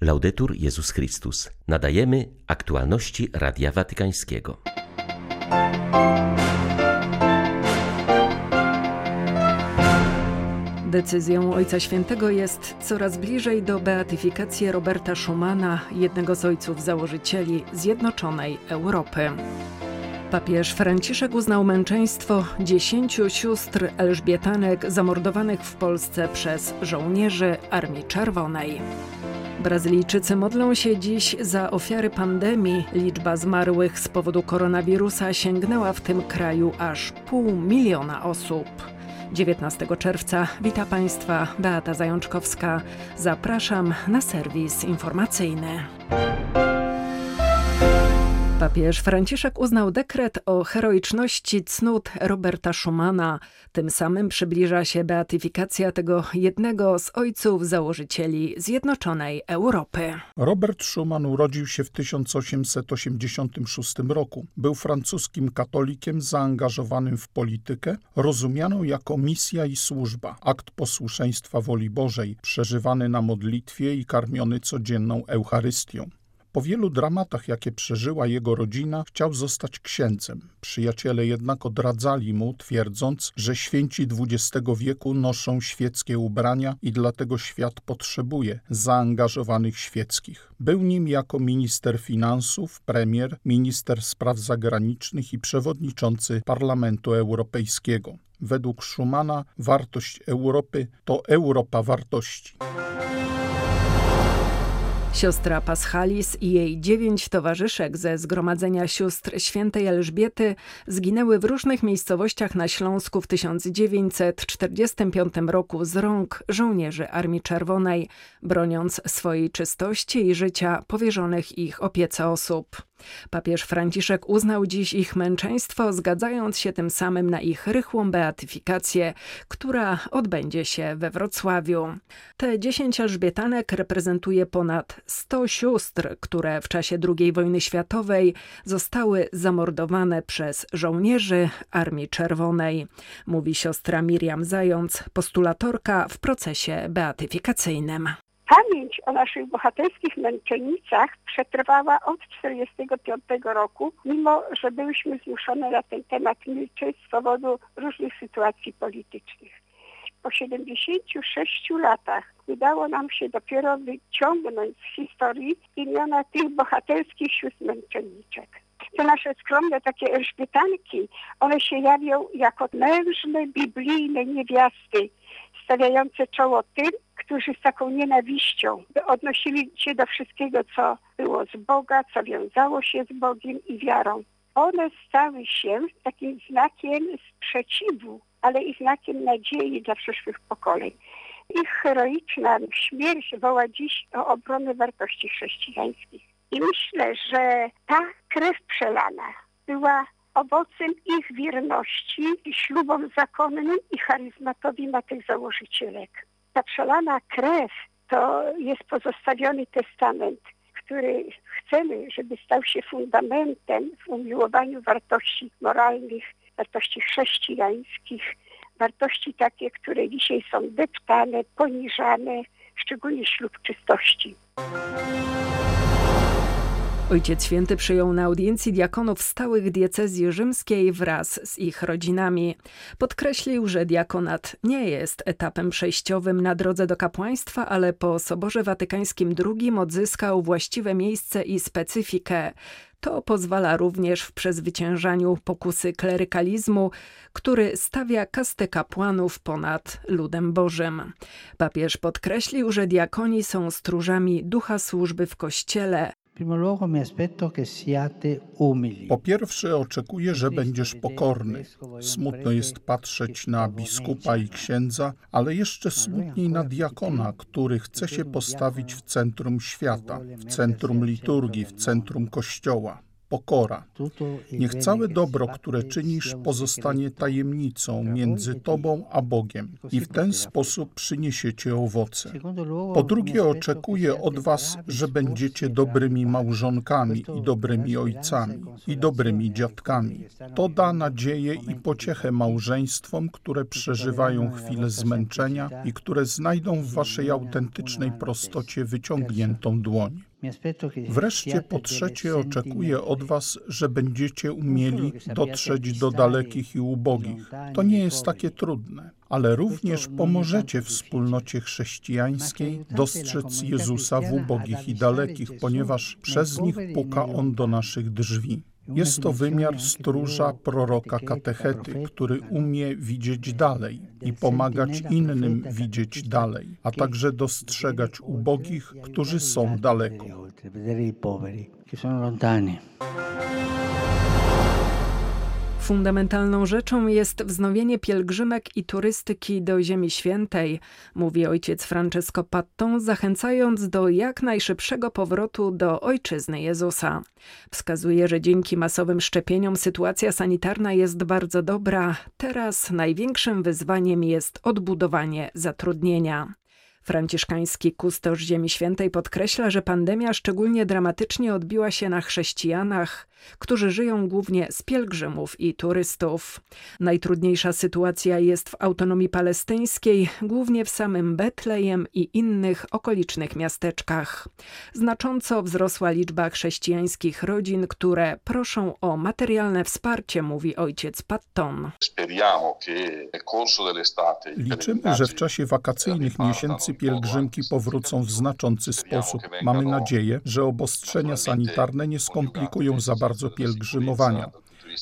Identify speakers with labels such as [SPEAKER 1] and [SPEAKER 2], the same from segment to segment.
[SPEAKER 1] Laudetur Jezus Chrystus. Nadajemy aktualności Radia Watykańskiego.
[SPEAKER 2] Decyzją Ojca Świętego jest coraz bliżej do beatyfikacji Roberta Schumana, jednego z ojców założycieli Zjednoczonej Europy. Papież Franciszek uznał męczeństwo dziesięciu sióstr Elżbietanek zamordowanych w Polsce przez żołnierzy Armii Czerwonej. Brazylijczycy modlą się dziś za ofiary pandemii. Liczba zmarłych z powodu koronawirusa sięgnęła w tym kraju aż pół miliona osób. 19 czerwca wita Państwa Beata Zajączkowska. Zapraszam na serwis informacyjny. Papież Franciszek uznał dekret o heroiczności cnót Roberta Schumana. Tym samym przybliża się beatyfikacja tego jednego z ojców założycieli Zjednoczonej Europy.
[SPEAKER 3] Robert Schuman urodził się w 1886 roku. Był francuskim katolikiem zaangażowanym w politykę, rozumianą jako misja i służba, akt posłuszeństwa woli Bożej, przeżywany na modlitwie i karmiony codzienną Eucharystią. Po wielu dramatach, jakie przeżyła jego rodzina, chciał zostać księdzem. Przyjaciele jednak odradzali mu, twierdząc, że święci XX wieku noszą świeckie ubrania i dlatego świat potrzebuje zaangażowanych świeckich. Był nim jako minister finansów, premier, minister spraw zagranicznych i przewodniczący Parlamentu Europejskiego. Według Schumana wartość Europy to Europa wartości.
[SPEAKER 2] Siostra Paschalis i jej dziewięć towarzyszek ze Zgromadzenia Sióstr Świętej Elżbiety zginęły w różnych miejscowościach na Śląsku w 1945 roku z rąk żołnierzy Armii Czerwonej, broniąc swojej czystości i życia powierzonych ich opiece osób. Papież Franciszek uznał dziś ich męczeństwo, zgadzając się tym samym na ich rychłą beatyfikację, która odbędzie się we Wrocławiu. Te dziesięć Elżbietanek reprezentuje ponad 100 sióstr, które w czasie II wojny światowej zostały zamordowane przez żołnierzy Armii Czerwonej, mówi siostra Miriam Zając, postulatorka w procesie beatyfikacyjnym.
[SPEAKER 4] Pamięć o naszych bohaterskich męczennicach przetrwała od 1945 roku, mimo że byliśmy zmuszone na ten temat milczeć z powodu różnych sytuacji politycznych. Po 76 latach udało nam się dopiero wyciągnąć z historii imiona tych bohaterskich sióstr męczenniczek. Te nasze skromne takie elżbietanki, one się jawią jako mężne, biblijne niewiasty, stawiające czoło tym, którzy z taką nienawiścią odnosili się do wszystkiego, co było z Boga, co wiązało się z Bogiem i wiarą. One stały się takim znakiem sprzeciwu, ale i znakiem nadziei dla przyszłych pokoleń. Ich heroiczna śmierć woła dziś o obronę wartości chrześcijańskich. I myślę, że ta krew przelana była owocem ich wierności i ślubom zakonnym i charyzmatowi na tych założycielek. Ta przelana krew to jest pozostawiony testament, który chcemy, żeby stał się fundamentem w umiłowaniu wartości moralnych, wartości chrześcijańskich, wartości takie, które dzisiaj są deptane, poniżane, szczególnie ślub czystości.
[SPEAKER 2] Ojciec Święty przyjął na audiencji diakonów stałych diecezji rzymskiej wraz z ich rodzinami. Podkreślił, że diakonat nie jest etapem przejściowym na drodze do kapłaństwa, ale po Soborze Watykańskim II odzyskał właściwe miejsce i specyfikę. To pozwala również w przezwyciężaniu pokusy klerykalizmu, który stawia kastę kapłanów ponad ludem Bożym. Papież podkreślił, że diakoni są stróżami ducha służby w Kościele,
[SPEAKER 3] po pierwsze, oczekuję, że będziesz pokorny. Smutno jest patrzeć na biskupa i księdza, ale jeszcze smutniej na diakona, który chce się postawić w centrum świata, w centrum liturgii, w centrum kościoła. Pokora. Niech całe dobro, które czynisz, pozostanie tajemnicą między Tobą a Bogiem i w ten sposób przyniesiecie owoce. Po drugie, oczekuję od Was, że będziecie dobrymi małżonkami i dobrymi ojcami i dobrymi dziadkami. To da nadzieję i pociechę małżeństwom, które przeżywają chwilę zmęczenia i które znajdą w Waszej autentycznej prostocie wyciągniętą dłoń. Wreszcie po trzecie oczekuję od Was, że będziecie umieli dotrzeć do dalekich i ubogich. To nie jest takie trudne, ale również pomożecie wspólnocie chrześcijańskiej dostrzec Jezusa w ubogich i dalekich, ponieważ przez nich puka On do naszych drzwi. Jest to wymiar stróża proroka katechety, który umie widzieć dalej i pomagać innym widzieć dalej, a także dostrzegać ubogich, którzy są daleko.
[SPEAKER 2] Fundamentalną rzeczą jest wznowienie pielgrzymek i turystyki do Ziemi Świętej, mówi ojciec Francesco Patton, zachęcając do jak najszybszego powrotu do ojczyzny Jezusa. Wskazuje, że dzięki masowym szczepieniom sytuacja sanitarna jest bardzo dobra. Teraz największym wyzwaniem jest odbudowanie zatrudnienia. Franciszkański kustosz Ziemi Świętej podkreśla, że pandemia szczególnie dramatycznie odbiła się na chrześcijanach, którzy żyją głównie z pielgrzymów i turystów. Najtrudniejsza sytuacja jest w autonomii palestyńskiej, głównie w samym Betlejem i innych okolicznych miasteczkach. Znacząco wzrosła liczba chrześcijańskich rodzin, które proszą o materialne wsparcie, mówi ojciec Patton.
[SPEAKER 3] Liczymy, że w czasie wakacyjnych miesięcy pielgrzymki powrócą w znaczący sposób. Mamy nadzieję, że obostrzenia sanitarne nie skomplikują za bardzo pielgrzymowania.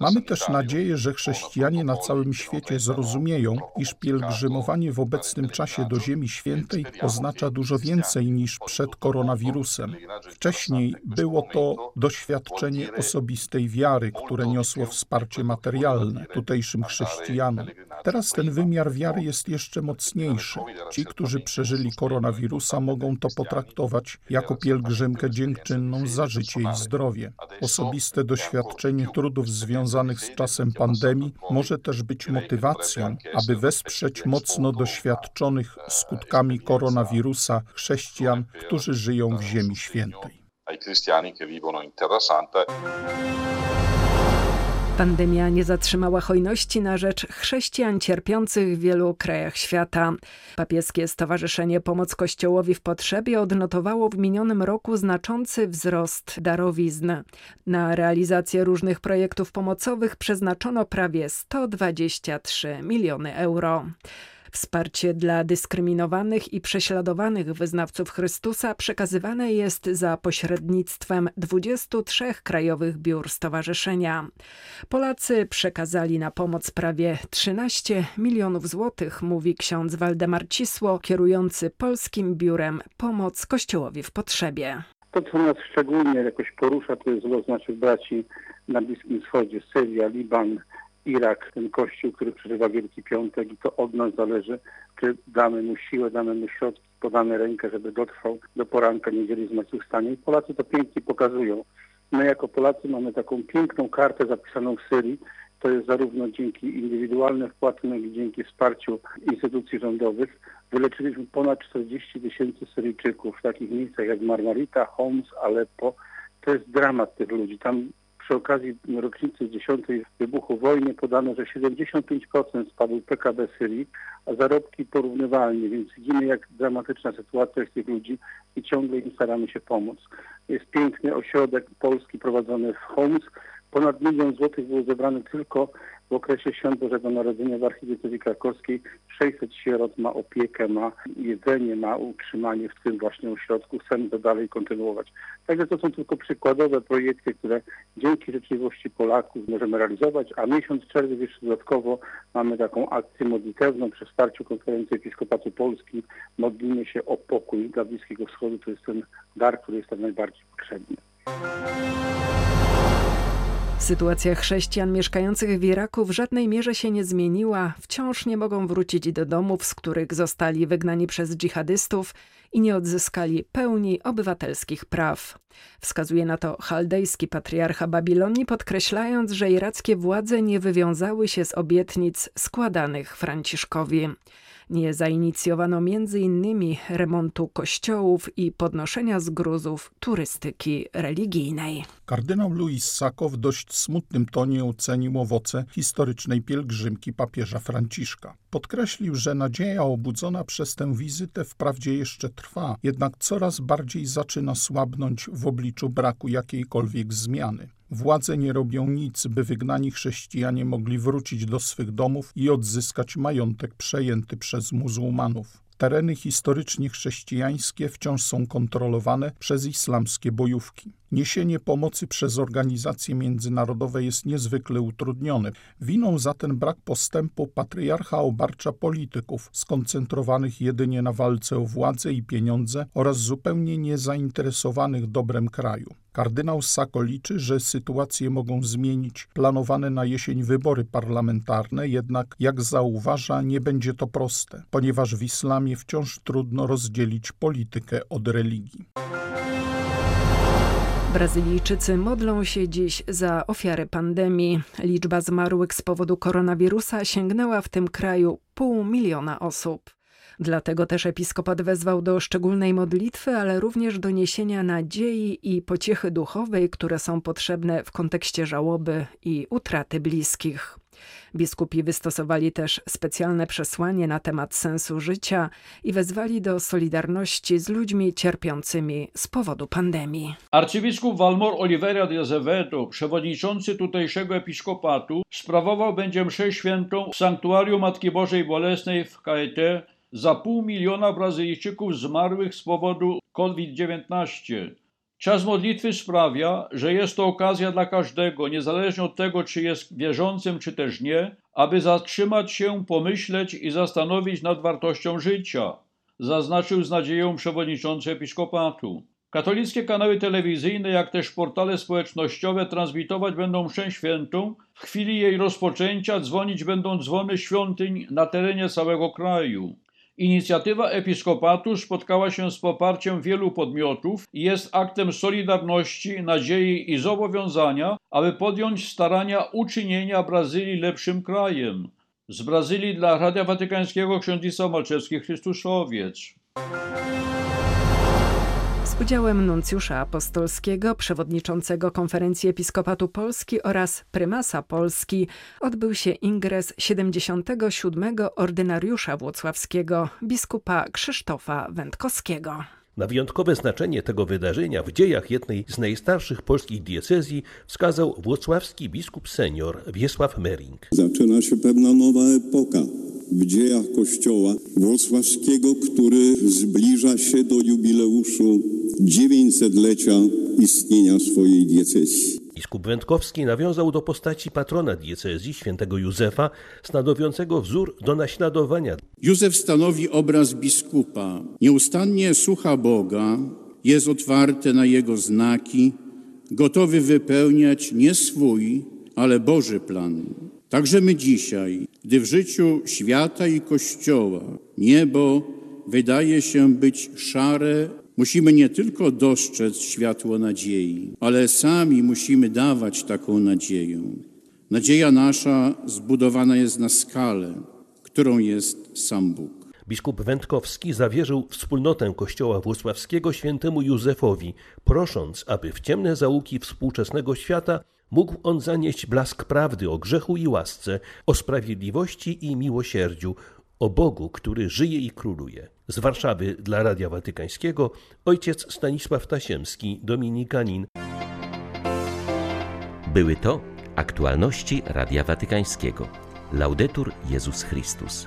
[SPEAKER 3] Mamy też nadzieję, że chrześcijanie na całym świecie zrozumieją, iż pielgrzymowanie w obecnym czasie do Ziemi Świętej oznacza dużo więcej niż przed koronawirusem. Wcześniej było to doświadczenie osobistej wiary, które niosło wsparcie materialne tutejszym chrześcijanom. Teraz ten wymiar wiary jest jeszcze mocniejszy. Ci, którzy przeżyli koronawirusa, mogą to potraktować jako pielgrzymkę dziękczynną za życie i zdrowie. Osobiste doświadczenie trudów związanych związanych z czasem pandemii może też być motywacją, aby wesprzeć mocno doświadczonych skutkami koronawirusa chrześcijan, którzy żyją w Ziemi Świętej.
[SPEAKER 2] Pandemia nie zatrzymała hojności na rzecz chrześcijan cierpiących w wielu krajach świata. Papieskie Stowarzyszenie Pomoc Kościołowi w Potrzebie odnotowało w minionym roku znaczący wzrost darowizn. Na realizację różnych projektów pomocowych przeznaczono prawie 123 miliony euro. Wsparcie dla dyskryminowanych i prześladowanych wyznawców Chrystusa przekazywane jest za pośrednictwem 23 krajowych biur stowarzyszenia. Polacy przekazali na pomoc prawie 13 milionów złotych, mówi ksiądz Waldemar Cisło, kierujący Polskim Biurem Pomoc Kościołowi w Potrzebie.
[SPEAKER 5] To, co nas szczególnie jakoś porusza, to jest los naszych braci na Bliskim Wschodzie, Syria, Liban, Irak, ten kościół, który przeżywa Wielki Piątek i to od nas zależy, czy damy mu siłę, damy mu środki, podamy rękę, żeby dotrwał do poranka niedzieli zmartwychwstania. I Polacy to pięknie pokazują. My jako Polacy mamy taką piękną kartę zapisaną w Syrii. To jest zarówno dzięki indywidualnym wpłatom, jak i dzięki wsparciu instytucji rządowych. Wyleczyliśmy ponad 40 tysięcy Syryjczyków w takich miejscach jak Marmarita, Homs, Aleppo. To jest dramat tych ludzi. Tam przy okazji rocznicy 10 wybuchu wojny podano, że 75% spadł PKB Syrii, a zarobki porównywalnie, więc widzimy jak dramatyczna sytuacja jest tych ludzi i ciągle im staramy się pomóc. Jest piękny ośrodek polski prowadzony w Homs. Ponad milion złotych było zebrane tylko w okresie Świąt Bożego Narodzenia w archidiecezji krakowskiej 600 sierot ma opiekę, ma jedzenie, ma utrzymanie w tym właśnie ośrodku. Chcemy to dalej kontynuować. Także to są tylko przykładowe projekty, które dzięki życzliwości Polaków możemy realizować, a miesiąc czerwiec jeszcze dodatkowo mamy taką akcję modlitewną przy wsparciu Konferencji Episkopatu Polski. Modlimy się o pokój dla Bliskiego Wschodu. To jest ten dar, który jest tam najbardziej potrzebny.
[SPEAKER 2] Sytuacja chrześcijan mieszkających w Iraku w żadnej mierze się nie zmieniła. Wciąż nie mogą wrócić do domów, z których zostali wygnani przez dżihadystów i nie odzyskali pełni obywatelskich praw. Wskazuje na to chaldejski patriarcha Babilonii, podkreślając, że irackie władze nie wywiązały się z obietnic składanych Franciszkowi. Nie zainicjowano m.in. remontu kościołów i podnoszenia z gruzów turystyki religijnej.
[SPEAKER 3] Kardynał Louis Sako w dość smutnym tonie ocenił owoce historycznej pielgrzymki papieża Franciszka. Podkreślił, że nadzieja obudzona przez tę wizytę wprawdzie jeszcze trwa, jednak coraz bardziej zaczyna słabnąć w obliczu braku jakiejkolwiek zmiany. Władze nie robią nic, by wygnani chrześcijanie mogli wrócić do swych domów i odzyskać majątek przejęty przez muzułmanów. Tereny historycznie chrześcijańskie wciąż są kontrolowane przez islamskie bojówki. Niesienie pomocy przez organizacje międzynarodowe jest niezwykle utrudnione. Winą za ten brak postępu patriarcha obarcza polityków skoncentrowanych jedynie na walce o władzę i pieniądze oraz zupełnie niezainteresowanych dobrem kraju. Kardynał Sako liczy, że sytuację mogą zmienić planowane na jesień wybory parlamentarne, jednak jak zauważa, nie będzie to proste, ponieważ w islamie wciąż trudno rozdzielić politykę od religii.
[SPEAKER 2] Brazylijczycy modlą się dziś za ofiary pandemii. Liczba zmarłych z powodu koronawirusa sięgnęła w tym kraju pół miliona osób. Dlatego też episkopat wezwał do szczególnej modlitwy, ale również do niesienia nadziei i pociechy duchowej, które są potrzebne w kontekście żałoby i utraty bliskich. Biskupi wystosowali też specjalne przesłanie na temat sensu życia i wezwali do solidarności z ludźmi cierpiącymi z powodu pandemii.
[SPEAKER 6] Arcybiskup Walmor Oliveira de Azevedo, przewodniczący tutejszego episkopatu, sprawował będzie mszę świętą w sanktuarium Matki Bożej Bolesnej w Caeté za pół miliona Brazylijczyków zmarłych z powodu COVID-19. Czas modlitwy sprawia, że jest to okazja dla każdego, niezależnie od tego, czy jest wierzącym, czy też nie, aby zatrzymać się, pomyśleć i zastanowić nad wartością życia, zaznaczył z nadzieją przewodniczący episkopatu. Katolickie kanały telewizyjne, jak też portale społecznościowe transmitować będą mszę świętą. W chwili jej rozpoczęcia dzwonić będą dzwony świątyń na terenie całego kraju. Inicjatywa episkopatu spotkała się z poparciem wielu podmiotów i jest aktem solidarności, nadziei i zobowiązania, aby podjąć starania uczynienia Brazylii lepszym krajem. Z Brazylii dla Radia Watykańskiego ksiądz Malczewski Chrystuszowiec
[SPEAKER 2] z udziałem nuncjusza apostolskiego, przewodniczącego Konferencji Episkopatu Polski oraz prymasa Polski odbył się ingres 77. ordynariusza włocławskiego, biskupa Krzysztofa Wędkowskiego.
[SPEAKER 1] Na wyjątkowe znaczenie tego wydarzenia w dziejach jednej z najstarszych polskich diecezji wskazał włocławski biskup senior Wiesław Mering.
[SPEAKER 7] Zaczyna się pewna nowa epoka w dziejach Kościoła Włocławskiego, który zbliża się do jubileuszu 900-lecia istnienia swojej diecezji.
[SPEAKER 1] Biskup Wędkowski nawiązał do postaci patrona diecezji świętego Józefa, stanowiącego wzór do naśladowania.
[SPEAKER 8] Józef stanowi obraz biskupa. Nieustannie słucha Boga, jest otwarty na Jego znaki, gotowy wypełniać nie swój, ale Boży plan. Także my dzisiaj, gdy w życiu świata i Kościoła niebo wydaje się być szare, musimy nie tylko dostrzec światło nadziei, ale sami musimy dawać taką nadzieję. Nadzieja nasza zbudowana jest na skalę, którą jest sam Bóg.
[SPEAKER 1] Biskup Wędkowski zawierzył wspólnotę Kościoła Włocławskiego świętemu Józefowi, prosząc, aby w ciemne zaułki współczesnego świata mógł on zanieść blask prawdy o grzechu i łasce, o sprawiedliwości i miłosierdziu, o Bogu, który żyje i króluje. Z Warszawy dla Radia Watykańskiego ojciec Stanisław Tasiemski, dominikanin. Były to aktualności Radia Watykańskiego. Laudetur Jezus Chrystus.